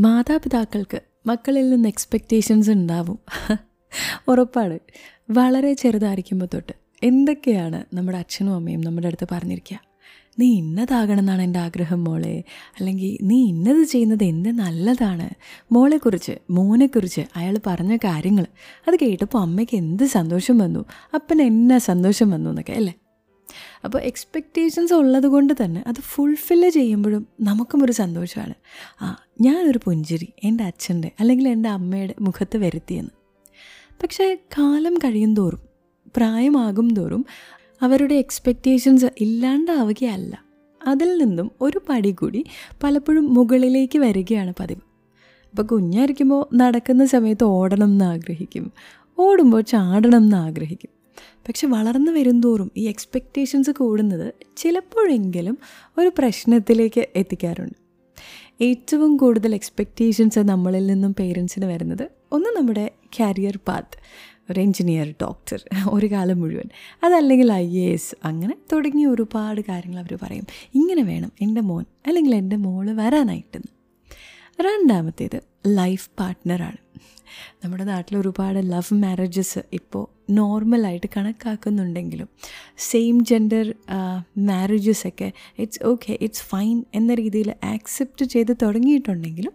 മാതാപിതാക്കൾക്ക് മക്കളിൽ നിന്ന് എക്സ്പെക്റ്റേഷൻസ് ഉണ്ടാവും. ഉറപ്പാണ്. വളരെ ചെറുതായിരിക്കുമ്പോൾ തൊട്ട് എന്തൊക്കെയാണ് നമ്മുടെ അച്ഛനും അമ്മയും നമ്മുടെ അടുത്ത് പറഞ്ഞിരിക്കുക നീ ഇന്നതാകണം എന്നാണ് എന്റെ ആഗ്രഹം മോളെ. അല്ലെങ്കിൽ നീ ഇന്നത് ചെയ്യുന്നത് എന്ത് നല്ലതാണ്. മോളെക്കുറിച്ച് മോനെക്കുറിച്ച് അയാൾ പറഞ്ഞ കാര്യങ്ങൾ അത് കേട്ടപ്പോൾ അമ്മയ്ക്ക് എന്ത് സന്തോഷം വന്നു? അപ്പന് എന്നാ സന്തോഷം വന്നു എന്നൊക്കെ അല്ലേ? അപ്പോൾ എക്സ്പെക്റ്റേഷൻസ് ഉള്ളത് കൊണ്ട് തന്നെ അത് ഫുൾഫില്ല് ചെയ്യുമ്പോഴും നമുക്കും ഒരു സന്തോഷമാണ്. ആ ഞാനൊരു പുഞ്ചിരി എന്റെ അച്ഛന്റെ അല്ലെങ്കിൽ എന്റെ അമ്മയുടെ മുഖത്ത് വരുത്തിയെന്ന്. പക്ഷേ കാലം കഴിയും തോറും പ്രായമാകും തോറും അവരുടെ എക്സ്പെക്റ്റേഷൻസ് ഇല്ലാണ്ടാവുകയല്ല. അതിൽ നിന്നും ഒരു പടി കൂടി പലപ്പോഴും മുകളിലേക്ക് വരികയാണ് പതിവ്. അപ്പോൾ കുഞ്ഞായിരിക്കുമ്പോൾ നടക്കുന്ന സമയത്ത് ഓടണം എന്ന് ആഗ്രഹിക്കും. ഓടുമ്പോൾ ചാടണം എന്ന് ആഗ്രഹിക്കും. പക്ഷെ വളർന്നു വരുംതോറും ഈ എക്സ്പെക്റ്റേഷൻസ് കൂടുന്നത് ചിലപ്പോഴെങ്കിലും ഒരു പ്രശ്നത്തിലേക്ക് എത്തിക്കാറുണ്ട്. ഏറ്റവും കൂടുതൽ എക്സ്പെക്റ്റേഷൻസ് നമ്മളിൽ നിന്നും പേരൻസിന് വരുന്നത് ഒന്ന് നമ്മുടെ കരിയർ പാത്ത് ഒരു എൻജിനീയർ ഡോക്ടർ ഒരു കാലം മുഴുവൻ. അതല്ലെങ്കിൽ ഐ എ എസ് അങ്ങനെ തുടങ്ങിയ ഒരുപാട് കാര്യങ്ങൾ അവർ പറയും. ഇങ്ങനെ വേണം എന്റെ മോൻ അല്ലെങ്കിൽ എന്റെ മോൾ വരാനായിട്ടെന്ന്. രണ്ടാമത്തേത് ലൈഫ് പാർട്ട്ണറാണ് നമ്മുടെ നാട്ടിൽ ഒരുപാട് ലവ് മാരേജസ് ഇപ്പോൾ നോർമലായിട്ട് കണക്കാക്കുന്നുണ്ടെങ്കിലും സെയിം ജെൻഡർ മാരേജസ് ഒക്കെ ഇറ്റ്സ് ഓക്കെ ഇറ്റ്സ് ഫൈൻ എന്ന രീതിയിൽ ആക്സെപ്റ്റ് ചെയ്ത് തുടങ്ങിയിട്ടുണ്ടെങ്കിലും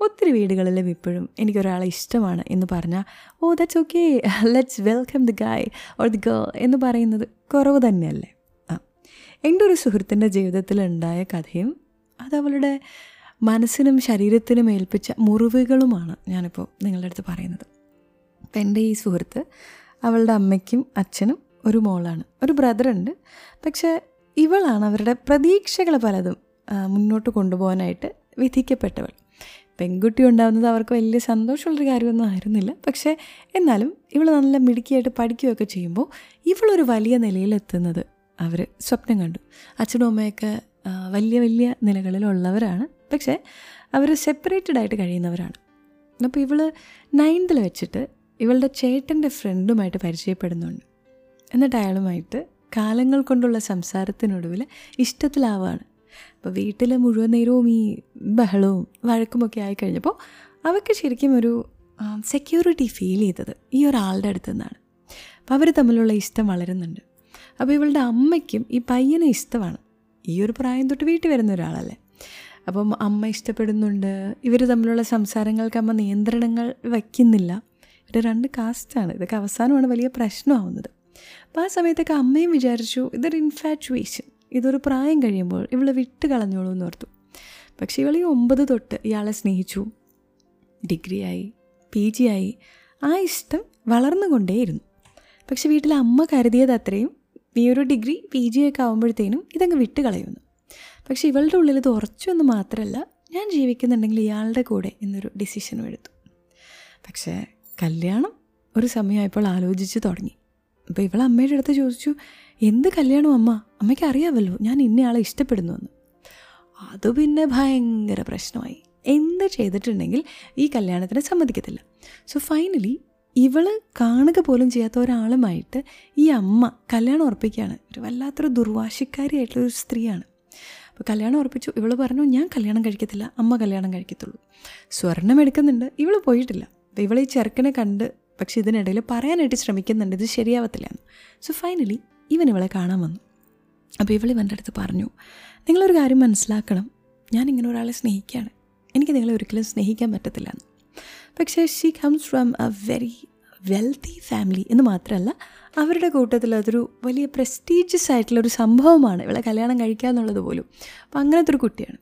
ഒത്തിരി വീടുകളിലും ഇപ്പോഴും എനിക്കൊരാളെ ഇഷ്ടമാണ് എന്ന് പറഞ്ഞാൽ ഓ that's okay let's welcome the guy or the girl എന്ന് പറയുന്നത് കുറവ് തന്നെയല്ലേ? ആ എന്റെ ഒരു സുഹൃത്തിന്റെ ജീവിതത്തിൽ ഉണ്ടായ കഥയും അത് അവളുടെ മനസ്സിനും ശരീരത്തിനും ഏൽപ്പിച്ച മുറിവുകളുമാണ് ഞാനിപ്പോൾ നിങ്ങളുടെ അടുത്ത് പറയുന്നത്. അപ്പം എന്റെ ഈ സുഹൃത്ത് അവളുടെ അമ്മയ്ക്കും അച്ഛനും ഒരു മോളാണ്. ഒരു ബ്രദറുണ്ട് പക്ഷേ ഇവളാണ് അവരുടെ പ്രതീക്ഷകൾ പലതും മുന്നോട്ട് കൊണ്ടുപോകാനായിട്ട് വിധിക്കപ്പെട്ടവൾ. പെൺകുട്ടി ഉണ്ടാകുന്നത് അവർക്ക് വലിയ സന്തോഷമുള്ളൊരു കാര്യമൊന്നും ആയിരുന്നില്ല. പക്ഷേ എന്നാലും ഇവൾ നല്ല മിടുക്കിയായിട്ട് പഠിക്കുകയൊക്കെ ചെയ്യുമ്പോൾ ഇവളൊരു വലിയ നിലയിലെത്തുന്നത് അവർ സ്വപ്നം കണ്ടു. അച്ഛനും അമ്മയൊക്കെ വലിയ വലിയ നിലകളിലുള്ളവരാണ്. പക്ഷേ അവർ സെപ്പറേറ്റഡ് ആയിട്ട് കഴിയുന്നവരാണ്. അപ്പോൾ ഇവൾ നയൻത്തിൽ വെച്ചിട്ട് ഇവളുടെ ചേട്ടന്റെ ഫ്രണ്ടുമായിട്ട് പരിചയപ്പെടുന്നുണ്ട്. എന്നിട്ട് അയാളുമായിട്ട് കാലങ്ങൾ കൊണ്ടുള്ള സംസാരത്തിനൊടുവിൽ ഇഷ്ടത്തിലാവുകയാണ് അപ്പോൾ വീട്ടിൽ മുഴുവൻ നേരവും ഈ ബഹളവും വഴക്കുമൊക്കെ ആയി കഴിഞ്ഞപ്പോൾ അവർക്ക് ശരിക്കും ഒരു സെക്യൂരിറ്റി ഫീൽ ചെയ്തത് ഈ ഒരാളുടെ അടുത്ത് നിന്നാണ്. അപ്പോൾ അവർ തമ്മിലുള്ള ഇഷ്ടം വളരുന്നുണ്ട്. അപ്പോൾ ഇവളുടെ അമ്മയ്ക്കും ഈ പയ്യനെ ഇഷ്ടമാണ്. ഈ ഒരു പ്രായം തൊട്ട് വീട്ടിൽ വരുന്ന ഒരാളല്ലേ. അപ്പം അമ്മ ഇഷ്ടപ്പെടുന്നുണ്ട്. ഇവർ തമ്മിലുള്ള സംസാരങ്ങൾക്ക് അമ്മ നിയന്ത്രണങ്ങൾ വയ്ക്കുന്നില്ല. ഇവിടെ രണ്ട് കാസ്റ്റാണ്. ഇതൊക്കെ അവസാനമാണ് വലിയ പ്രശ്നമാവുന്നത്. അപ്പോൾ ആ സമയത്തൊക്കെ അമ്മയും വിചാരിച്ചു ഇതൊരു ഇൻഫാറ്റുവേഷൻ ഇതൊരു പ്രായം കഴിയുമ്പോൾ ഇവളെ വിട്ട് കളഞ്ഞോളൂ എന്ന് ഓർത്തു. പക്ഷേ ഇവൾ ഈ ഒമ്പത് തൊട്ട് ഇയാളെ സ്നേഹിച്ചു. ഡിഗ്രി ആയി പി ജി ആയി. ആ ഇഷ്ടം വളർന്നുകൊണ്ടേയിരുന്നു. പക്ഷെ വീട്ടിലെ അമ്മ കരുതിയത് അത്രയും ഈ ഒരു ഡിഗ്രി പി ജി ഒക്കെ ആകുമ്പോഴത്തേനും ഇതങ്ങ് വിട്ട് കളയുന്നു. പക്ഷെ ഇവളുടെ ഉള്ളിൽ ഇത് എന്ന് മാത്രമല്ല ഞാൻ ജീവിക്കുന്നുണ്ടെങ്കിൽ ഇയാളുടെ കൂടെ എന്നൊരു ഡിസിഷനും എടുത്തു. പക്ഷേ കല്യാണം ഒരു സമയമായപ്പോൾ ആലോചിച്ച് തുടങ്ങി. അപ്പോൾ ഇവൾ അമ്മയുടെ അടുത്ത് ചോദിച്ചു എന്ത് കല്യാണം അമ്മ? അമ്മയ്ക്ക് അറിയാമല്ലോ ഞാൻ ഇന്നയാളെ ഇഷ്ടപ്പെടുന്നു എന്ന്. അത് പിന്നെ ഭയങ്കര പ്രശ്നമായി. എന്ത് ചെയ്തിട്ടുണ്ടെങ്കിൽ ഈ കല്യാണത്തിന് സമ്മതിക്കത്തില്ല. സോ ഫൈനലി ഇവൾ കാണുക പോലും ചെയ്യാത്ത ഒരാളുമായിട്ട് ഈ അമ്മ കല്യാണം ഉറപ്പിക്കുകയാണ്. ഒരു വല്ലാത്തൊരു ദുർവാശിക്കാരിയായിട്ടുള്ളൊരു സ്ത്രീയാണ്. അപ്പോൾ കല്യാണം ഉറപ്പിച്ചു. ഇവൾ പറഞ്ഞു ഞാൻ കല്യാണം കഴിക്കത്തില്ല. അമ്മ കല്യാണം കഴിക്കത്തുള്ളൂ. സ്വർണം എടുക്കുന്നുണ്ട്. ഇവൾ പോയിട്ടില്ല. അപ്പോൾ ഇവൾ ഈ ചെറുക്കനെ കണ്ട് പക്ഷെ ഇതിനിടയിൽ പറയാനായിട്ട് ശ്രമിക്കുന്നുണ്ട്. ഇത് ശരിയാവത്തില്ല എന്ന്. സോ ഫൈനലി ഇവൻ ഇവളെ കാണാൻ വന്നു. അപ്പോൾ ഇവൾ ഇവന്റെ അടുത്ത് പറഞ്ഞു നിങ്ങളൊരു കാര്യം മനസ്സിലാക്കണം. ഞാൻ ഇങ്ങനെ ഒരാളെ സ്നേഹിക്കുകയാണ്. എനിക്ക് നിങ്ങളെ ഒരിക്കലും സ്നേഹിക്കാൻ പറ്റത്തില്ല എന്ന്. പക്ഷേ she comes from a very wealthy family എന്ന് മാത്രമല്ല അവരുടെ കൂട്ടത്തിൽ അതൊരു വലിയ പ്രസ്റ്റീജിയസ് ആയിട്ടുള്ള ഒരു സംഭവമാണ്. ഇവളെ കല്യാണം കഴിക്കുക എന്നുള്ളത് പോലും. അപ്പോൾ അങ്ങനത്തെ ഒരു കുട്ടിയാണ്.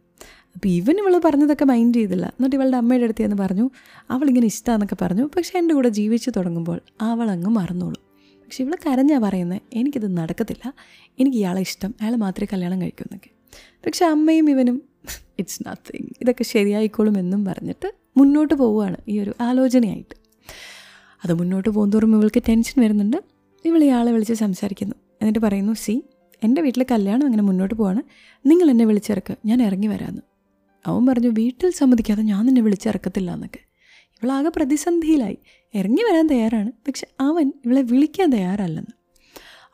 അപ്പോൾ ഇവൻ ഇവൾ പറഞ്ഞതൊക്കെ മൈൻഡ് ചെയ്തില്ല. എന്നിട്ട് ഇവളുടെ അമ്മയുടെ അടുത്ത് എന്ന് പറഞ്ഞു അവളിങ്ങനെ ഇഷ്ടമാണെന്നൊക്കെ പറഞ്ഞു. പക്ഷേ എന്റെ കൂടെ ജീവിച്ചു തുടങ്ങുമ്പോൾ അവളങ്ങ് മറന്നോളൂ. പക്ഷെ ഇവൾ കരഞ്ഞാൽ പറയുന്നത് എനിക്കിത് നടക്കത്തില്ല. എനിക്ക് ഇയാളെ ഇഷ്ടം. അയാൾ മാത്രമേ കല്യാണം കഴിക്കൂ എന്നൊക്കെ. പക്ഷെ അമ്മയും ഇവനും ഇറ്റ്സ് നത്തിങ് ഇതൊക്കെ ശരിയായിക്കോളും എന്നും പറഞ്ഞിട്ട് മുന്നോട്ട് പോവുകയാണ് ഈ ഒരു ആലോചനയായിട്ട്. അത് മുന്നോട്ട് പോകുന്തോറും ഇവൾക്ക് ടെൻഷൻ വരുന്നുണ്ട്. ഇവൾ ഇയാളെ വിളിച്ച് സംസാരിക്കുന്നു. എന്നിട്ട് പറയുന്നു സി എന്റെ വീട്ടിൽ കല്യാണം അങ്ങനെ മുന്നോട്ട് പോവാണ്. നിങ്ങൾ എന്നെ വിളിച്ചിറക്കുക ഞാൻ ഇറങ്ങി വരാമെന്ന് അവൻ പറഞ്ഞു വീട്ടിൽ സമ്മതിക്കാതെ ഞാൻ നിന്നെ വിളിച്ചിറക്കത്തില്ല എന്നൊക്കെ. ഇവളാകെ പ്രതിസന്ധിയിലായി. ഇറങ്ങി വരാൻ തയ്യാറാണ്. പക്ഷെ അവൻ ഇവളെ വിളിക്കാൻ തയ്യാറല്ലെന്ന്.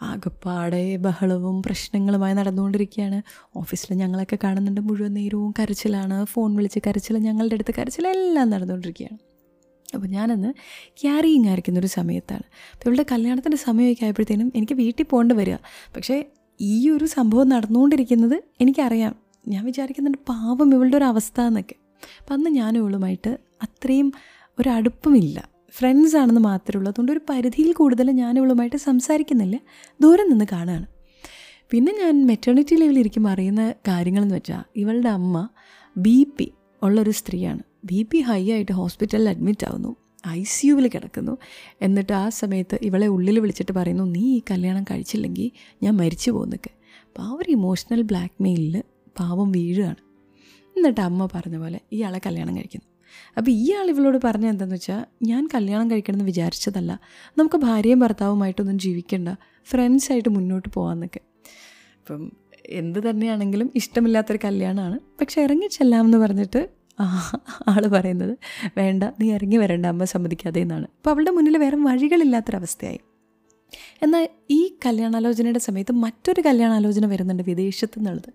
ആകെപ്പാടെ ബഹളവും പ്രശ്നങ്ങളുമായി നടന്നുകൊണ്ടിരിക്കുകയാണ്. ഓഫീസിൽ ഞങ്ങളൊക്കെ കാണുന്നുണ്ട്. മുഴുവൻ നേരവും കരച്ചിലാണ്. ഫോൺ വിളിച്ച് കരച്ചിൽ ഞങ്ങളുടെ അടുത്ത് കരച്ചിലെല്ലാം നടന്നുകൊണ്ടിരിക്കുകയാണ്. അപ്പോൾ ഞാനന്ന് ക്യാരിയിങ് ആയിരിക്കുന്ന ഒരു സമയത്താണ്. അപ്പോൾ ഇവളുടെ കല്യാണത്തിന്റെ സമയമൊക്കെ ആയപ്പോഴത്തേനും എനിക്ക് വീട്ടിൽ പോകേണ്ടി വരിക. പക്ഷേ ഈ ഒരു സംഭവം നടന്നുകൊണ്ടിരിക്കുന്നത് എനിക്കറിയാം. ഞാൻ വിചാരിക്കുന്നുണ്ട് പാവം ഇവളുടെ ഒരു അവസ്ഥ എന്നൊക്കെ. അപ്പം അന്ന് ഞാനും ഇവളുമായിട്ട് അത്രയും ഒരടുപ്പമില്ല ഫ്രണ്ട്സ് ആണെന്ന് മാത്രമേ ഉള്ളൂ. അതുകൊണ്ട് ഒരു പരിധിയിൽ കൂടുതൽ ഞാൻ ഇവളുമായിട്ട് സംസാരിക്കുന്നില്ല. ദൂരം നിന്ന് കാണുകയാണ് പിന്നെ ഞാൻ മെറ്റേണിറ്റി ലെവലിൽ ഇരിക്കുമ്പോൾ അറിയുന്ന കാര്യങ്ങളെന്ന് വെച്ചാൽ ഇവളുടെ അമ്മ ബി പി ഉള്ളൊരു സ്ത്രീയാണ്. ബി പി ഹൈ ആയിട്ട് ഹോസ്പിറ്റലിൽ അഡ്മിറ്റ് ആവുന്നു. ഐ സി യുവിൽ കിടക്കുന്നു. എന്നിട്ട് ആ സമയത്ത് ഇവളെ ഉള്ളിൽ വിളിച്ചിട്ട് പറയുന്നു നീ ഈ കല്യാണം കഴിച്ചില്ലെങ്കിൽ ഞാൻ മരിച്ചു പോകുന്നൊക്കെ അപ്പോൾ ആ ഒരു ഇമോഷണൽ ബ്ലാക്ക്മെയിലിൽ പാവം വീഴുകയാണ് എന്നിട്ട് അമ്മ പറഞ്ഞ പോലെ ഇയാളെ കല്യാണം കഴിക്കുന്നു. അപ്പോൾ ഈ ആൾ ഇവളോട് പറഞ്ഞ എന്താണെന്ന് വെച്ചാൽ ഞാൻ കല്യാണം കഴിക്കണമെന്ന് വിചാരിച്ചതല്ല. നമുക്ക് ഭാര്യയും ഭർത്താവുമായിട്ടൊന്നും ജീവിക്കേണ്ട. ഫ്രണ്ട്സായിട്ട് മുന്നോട്ട് പോകാമെന്നൊക്കെ അപ്പം എന്ത് തന്നെയാണെങ്കിലും ഇഷ്ടമില്ലാത്തൊരു കല്യാണമാണ്. പക്ഷെ ഇറങ്ങി ചെല്ലാമെന്ന് പറഞ്ഞിട്ട് ആൾ പറയുന്നത് വേണ്ട നീ ഇറങ്ങി വരണ്ട അമ്മ സമ്മതിക്കാതെ എന്നാണ്. അപ്പോൾ അവളുടെ മുന്നിൽ വേറെ വഴികളില്ലാത്തൊരവസ്ഥയായി. എന്നാൽ ഈ കല്യാണാലോചനയുടെ സമയത്ത് മറ്റൊരു കല്യാണാലോചന വരുന്നുണ്ട് വിദേശത്തു നിന്നുള്ളത്.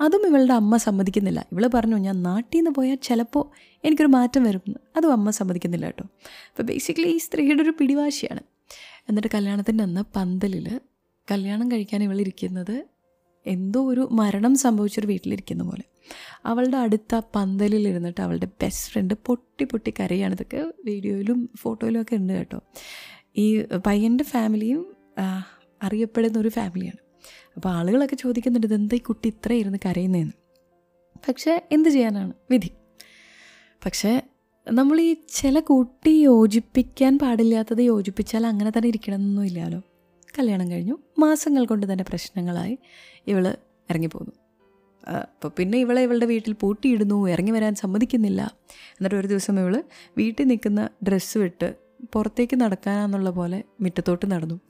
അതും ഇവളുടെ അമ്മ സമ്മതിക്കുന്നില്ല. ഇവൾ പറഞ്ഞു ഞാൻ നാട്ടിൽ നിന്ന് പോയാൽ ചിലപ്പോൾ എനിക്കൊരു മാറ്റം വരും. അതും അമ്മ സമ്മതിക്കുന്നില്ല കേട്ടോ. അപ്പോൾ ബേസിക്കലി ഈ സ്ത്രീയുടെ ഒരു പിടിവാശിയാണ്. എന്നിട്ട് കല്യാണത്തിന്റെ അന്ന് പന്തലിൽ കല്യാണം കഴിക്കാൻ ഇവളിരിക്കുന്നത് എന്തോ ഒരു മരണം സംഭവിച്ചൊരു വീട്ടിലിരിക്കുന്ന പോലെ. അവളുടെ അടുത്ത പന്തലിൽ ഇരുന്നിട്ട് അവളുടെ ബെസ്റ്റ് ഫ്രണ്ട് പൊട്ടി പൊട്ടി കരയാണ്. ഇതൊക്കെ വീഡിയോയിലും ഫോട്ടോയിലും ഒക്കെ ഉണ്ട് കേട്ടോ. ഈ പയ്യന്റെ ഫാമിലിയും അറിയപ്പെടുന്ന ഒരു ഫാമിലിയാണ്. അപ്പോൾ ആളുകളൊക്കെ ചോദിക്കുന്നുണ്ട് ഇതെന്താ ഈ കുട്ടി ഇത്ര ഇരുന്ന് കരയുന്നതെന്ന് പക്ഷേ എന്ത് ചെയ്യാനാണ്? വിധി. പക്ഷേ നമ്മൾ ഈ ചില കുട്ടി യോജിപ്പിക്കാൻ പാടില്ലാത്തത് യോജിപ്പിച്ചാൽ അങ്ങനെ തന്നെ ഇരിക്കണമെന്നൊന്നും ഇല്ലല്ലോ. കല്യാണം കഴിഞ്ഞു. മാസങ്ങൾ കൊണ്ട് തന്നെ പ്രശ്നങ്ങളായി. ഇവൾ ഇറങ്ങിപ്പോന്നു. അപ്പോൾ പിന്നെ ഇവളെ ഇവളുടെ വീട്ടിൽ പൂട്ടിയിടുന്നു ഇറങ്ങി വരാൻ സമ്മതിക്കുന്നില്ല. എന്നിട്ട് ഒരു ദിവസം ഇവൾ വീട്ടിൽ നിൽക്കുന്ന ഡ്രസ്സ് വിട്ട് പുറത്തേക്ക് നടക്കാനാന്നുള്ള പോലെ മുറ്റത്തോട്ട് നടന്നു.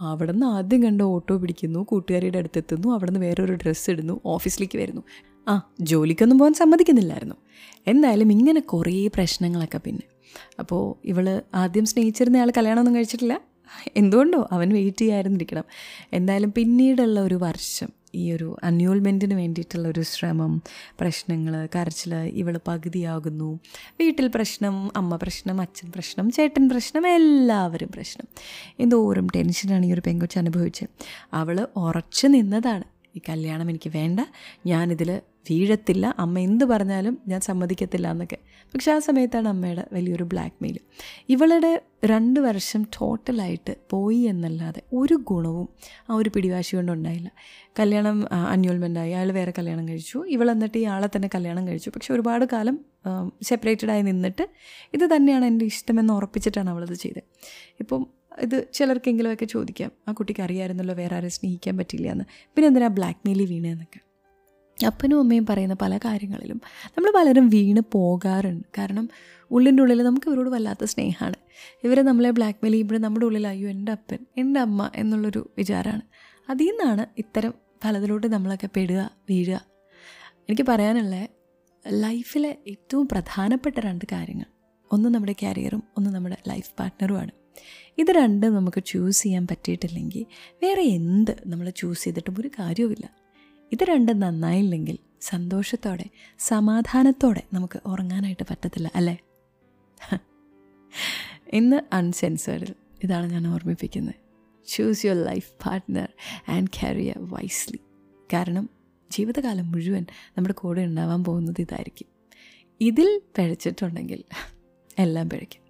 അവിടെ നിന്ന് ആദ്യം കണ്ട് ഓട്ടോ പിടിക്കുന്നു കൂട്ടുകാരിയുടെ അടുത്തെത്തുന്നു അവിടെ നിന്ന് വേറൊരു ഡ്രസ്സ് ഇടുന്നു ഓഫീസിലേക്ക് വരുന്നു. ആ ജോലിക്കൊന്നും പോകാൻ സമ്മതിക്കുന്നില്ലായിരുന്നു. എന്തായാലും ഇങ്ങനെ കുറേ പ്രശ്നങ്ങളൊക്കെ പിന്നെ. അപ്പോൾ ഇവൾ ആദ്യം സ്നേഹിച്ചിരുന്ന ആൾ കല്യാണമൊന്നും കഴിച്ചിട്ടില്ല. എന്തുകൊണ്ടോ അവൻ വെയിറ്റ് ചെയ്യാതിരുന്നിരിക്കണം എന്തായാലും പിന്നീടുള്ള ഒരു വർഷം. ഈ ഒരു അന്യോൾമെന്റിന് വേണ്ടിയിട്ടുള്ള ഒരു ശ്രമം പ്രശ്നങ്ങൾ കരച്ചിൽ ഇവൾ പകുതിയാകുന്നു. വീട്ടിൽ പ്രശ്നം അമ്മ പ്രശ്നം അച്ഛൻ പ്രശ്നം ചേട്ടൻ പ്രശ്നം എല്ലാവരും പ്രശ്നം. എന്തോരം ടെൻഷനാണ് ഈ ഒരു പെങ്കൊച്ച് അനുഭവിച്ചത് അവൾ ഉറച്ചു നിന്നതാണ്. ഈ കല്യാണം എനിക്ക് വേണ്ട. ഞാനിതിൽ വീഴത്തില്ല. അമ്മ എന്ത് പറഞ്ഞാലും ഞാൻ സമ്മതിക്കത്തില്ല എന്നൊക്കെ. പക്ഷെ ആ സമയത്താണ് അമ്മയുടെ വലിയൊരു ബ്ലാക്ക് മെയിൽ ഇവളുടെ രണ്ട് വർഷം ടോട്ടലായിട്ട് പോയി എന്നല്ലാതെ ഒരു ഗുണവും ആ ഒരു പിടിവാശി കൊണ്ടുണ്ടായില്ല. കല്യാണം അന്യൂൾമെന്റായി അയാൾ വേറെ കല്യാണം കഴിച്ചു. ഇവൾ എന്നിട്ട് ആളെ തന്നെ കല്യാണം കഴിച്ചു. പക്ഷെ ഒരുപാട് കാലം സെപ്പറേറ്റഡായി നിന്നിട്ട് ഇത് തന്നെയാണ് എന്റെ ഇഷ്ടമെന്ന് ഉറപ്പിച്ചിട്ടാണ് അവളത് ചെയ്തത്. ഇപ്പം ഇത് ചിലർക്കെങ്കിലുമൊക്കെ ചോദിക്കാം ആ കുട്ടിക്ക് അറിയാമായിരുന്നല്ലോ വേറെ ആരെ സ്നേഹിക്കാൻ പറ്റില്ല എന്ന് പിന്നെ എന്തിനാ ബ്ലാക്ക് മെയിൽ വീണതെന്നൊക്കെ അപ്പനും അമ്മയും പറയുന്ന പല കാര്യങ്ങളിലും നമ്മൾ പലരും വീണ് പോകാറുണ്ട്. കാരണം ഉള്ളിന്റെ ഉള്ളിൽ നമുക്ക് ഇവരോട് വല്ലാത്ത സ്നേഹമാണ്. ഇവരെ നമ്മളെ ബ്ലാക്ക് മെയിൽ ചെയ്യുമ്പോൾ നമ്മുടെ ഉള്ളിൽ അയ്യോ എന്റെ അപ്പൻ എന്റെ അമ്മ എന്നുള്ളൊരു വിചാരമാണ്. അതിൽ നിന്നാണ് ഇത്തരം ഫലത്തിലോട്ട് നമ്മളൊക്കെ പെടുക വീഴുക. എനിക്ക് പറയാനുള്ള ലൈഫിലെ ഏറ്റവും പ്രധാനപ്പെട്ട രണ്ട് കാര്യങ്ങൾ. ഒന്ന് നമ്മുടെ കരിയറും ഒന്ന് നമ്മുടെ ലൈഫ് പാർട്ട്ണറുമാണ് ഇത് രണ്ടും നമുക്ക് ചൂസ് ചെയ്യാൻ പറ്റിയിട്ടില്ലെങ്കിൽ വേറെ എന്ത് നമ്മൾ ചൂസ് ചെയ്തിട്ടും ഒരു കാര്യവുമില്ല. ഇത് രണ്ടും നന്നായില്ലെങ്കിൽ സന്തോഷത്തോടെ സമാധാനത്തോടെ നമുക്ക് ഉറങ്ങാനായിട്ട് പറ്റത്തില്ല അല്ലേ? ഇന്ന് അൺസെൻസേർഡിൽ ഇതാണ് ഞാൻ ഓർമ്മിപ്പിക്കുന്നത്. Choose your life partner and career wisely കാരണം ജീവിതകാലം മുഴുവൻ നമ്മുടെ കൂടെ ഉണ്ടാവാൻ പോകുന്നത് ഇതായിരിക്കും. ഇതിൽ പിഴച്ചിട്ടുണ്ടെങ്കിൽ എല്ലാം പിഴയ്ക്കും.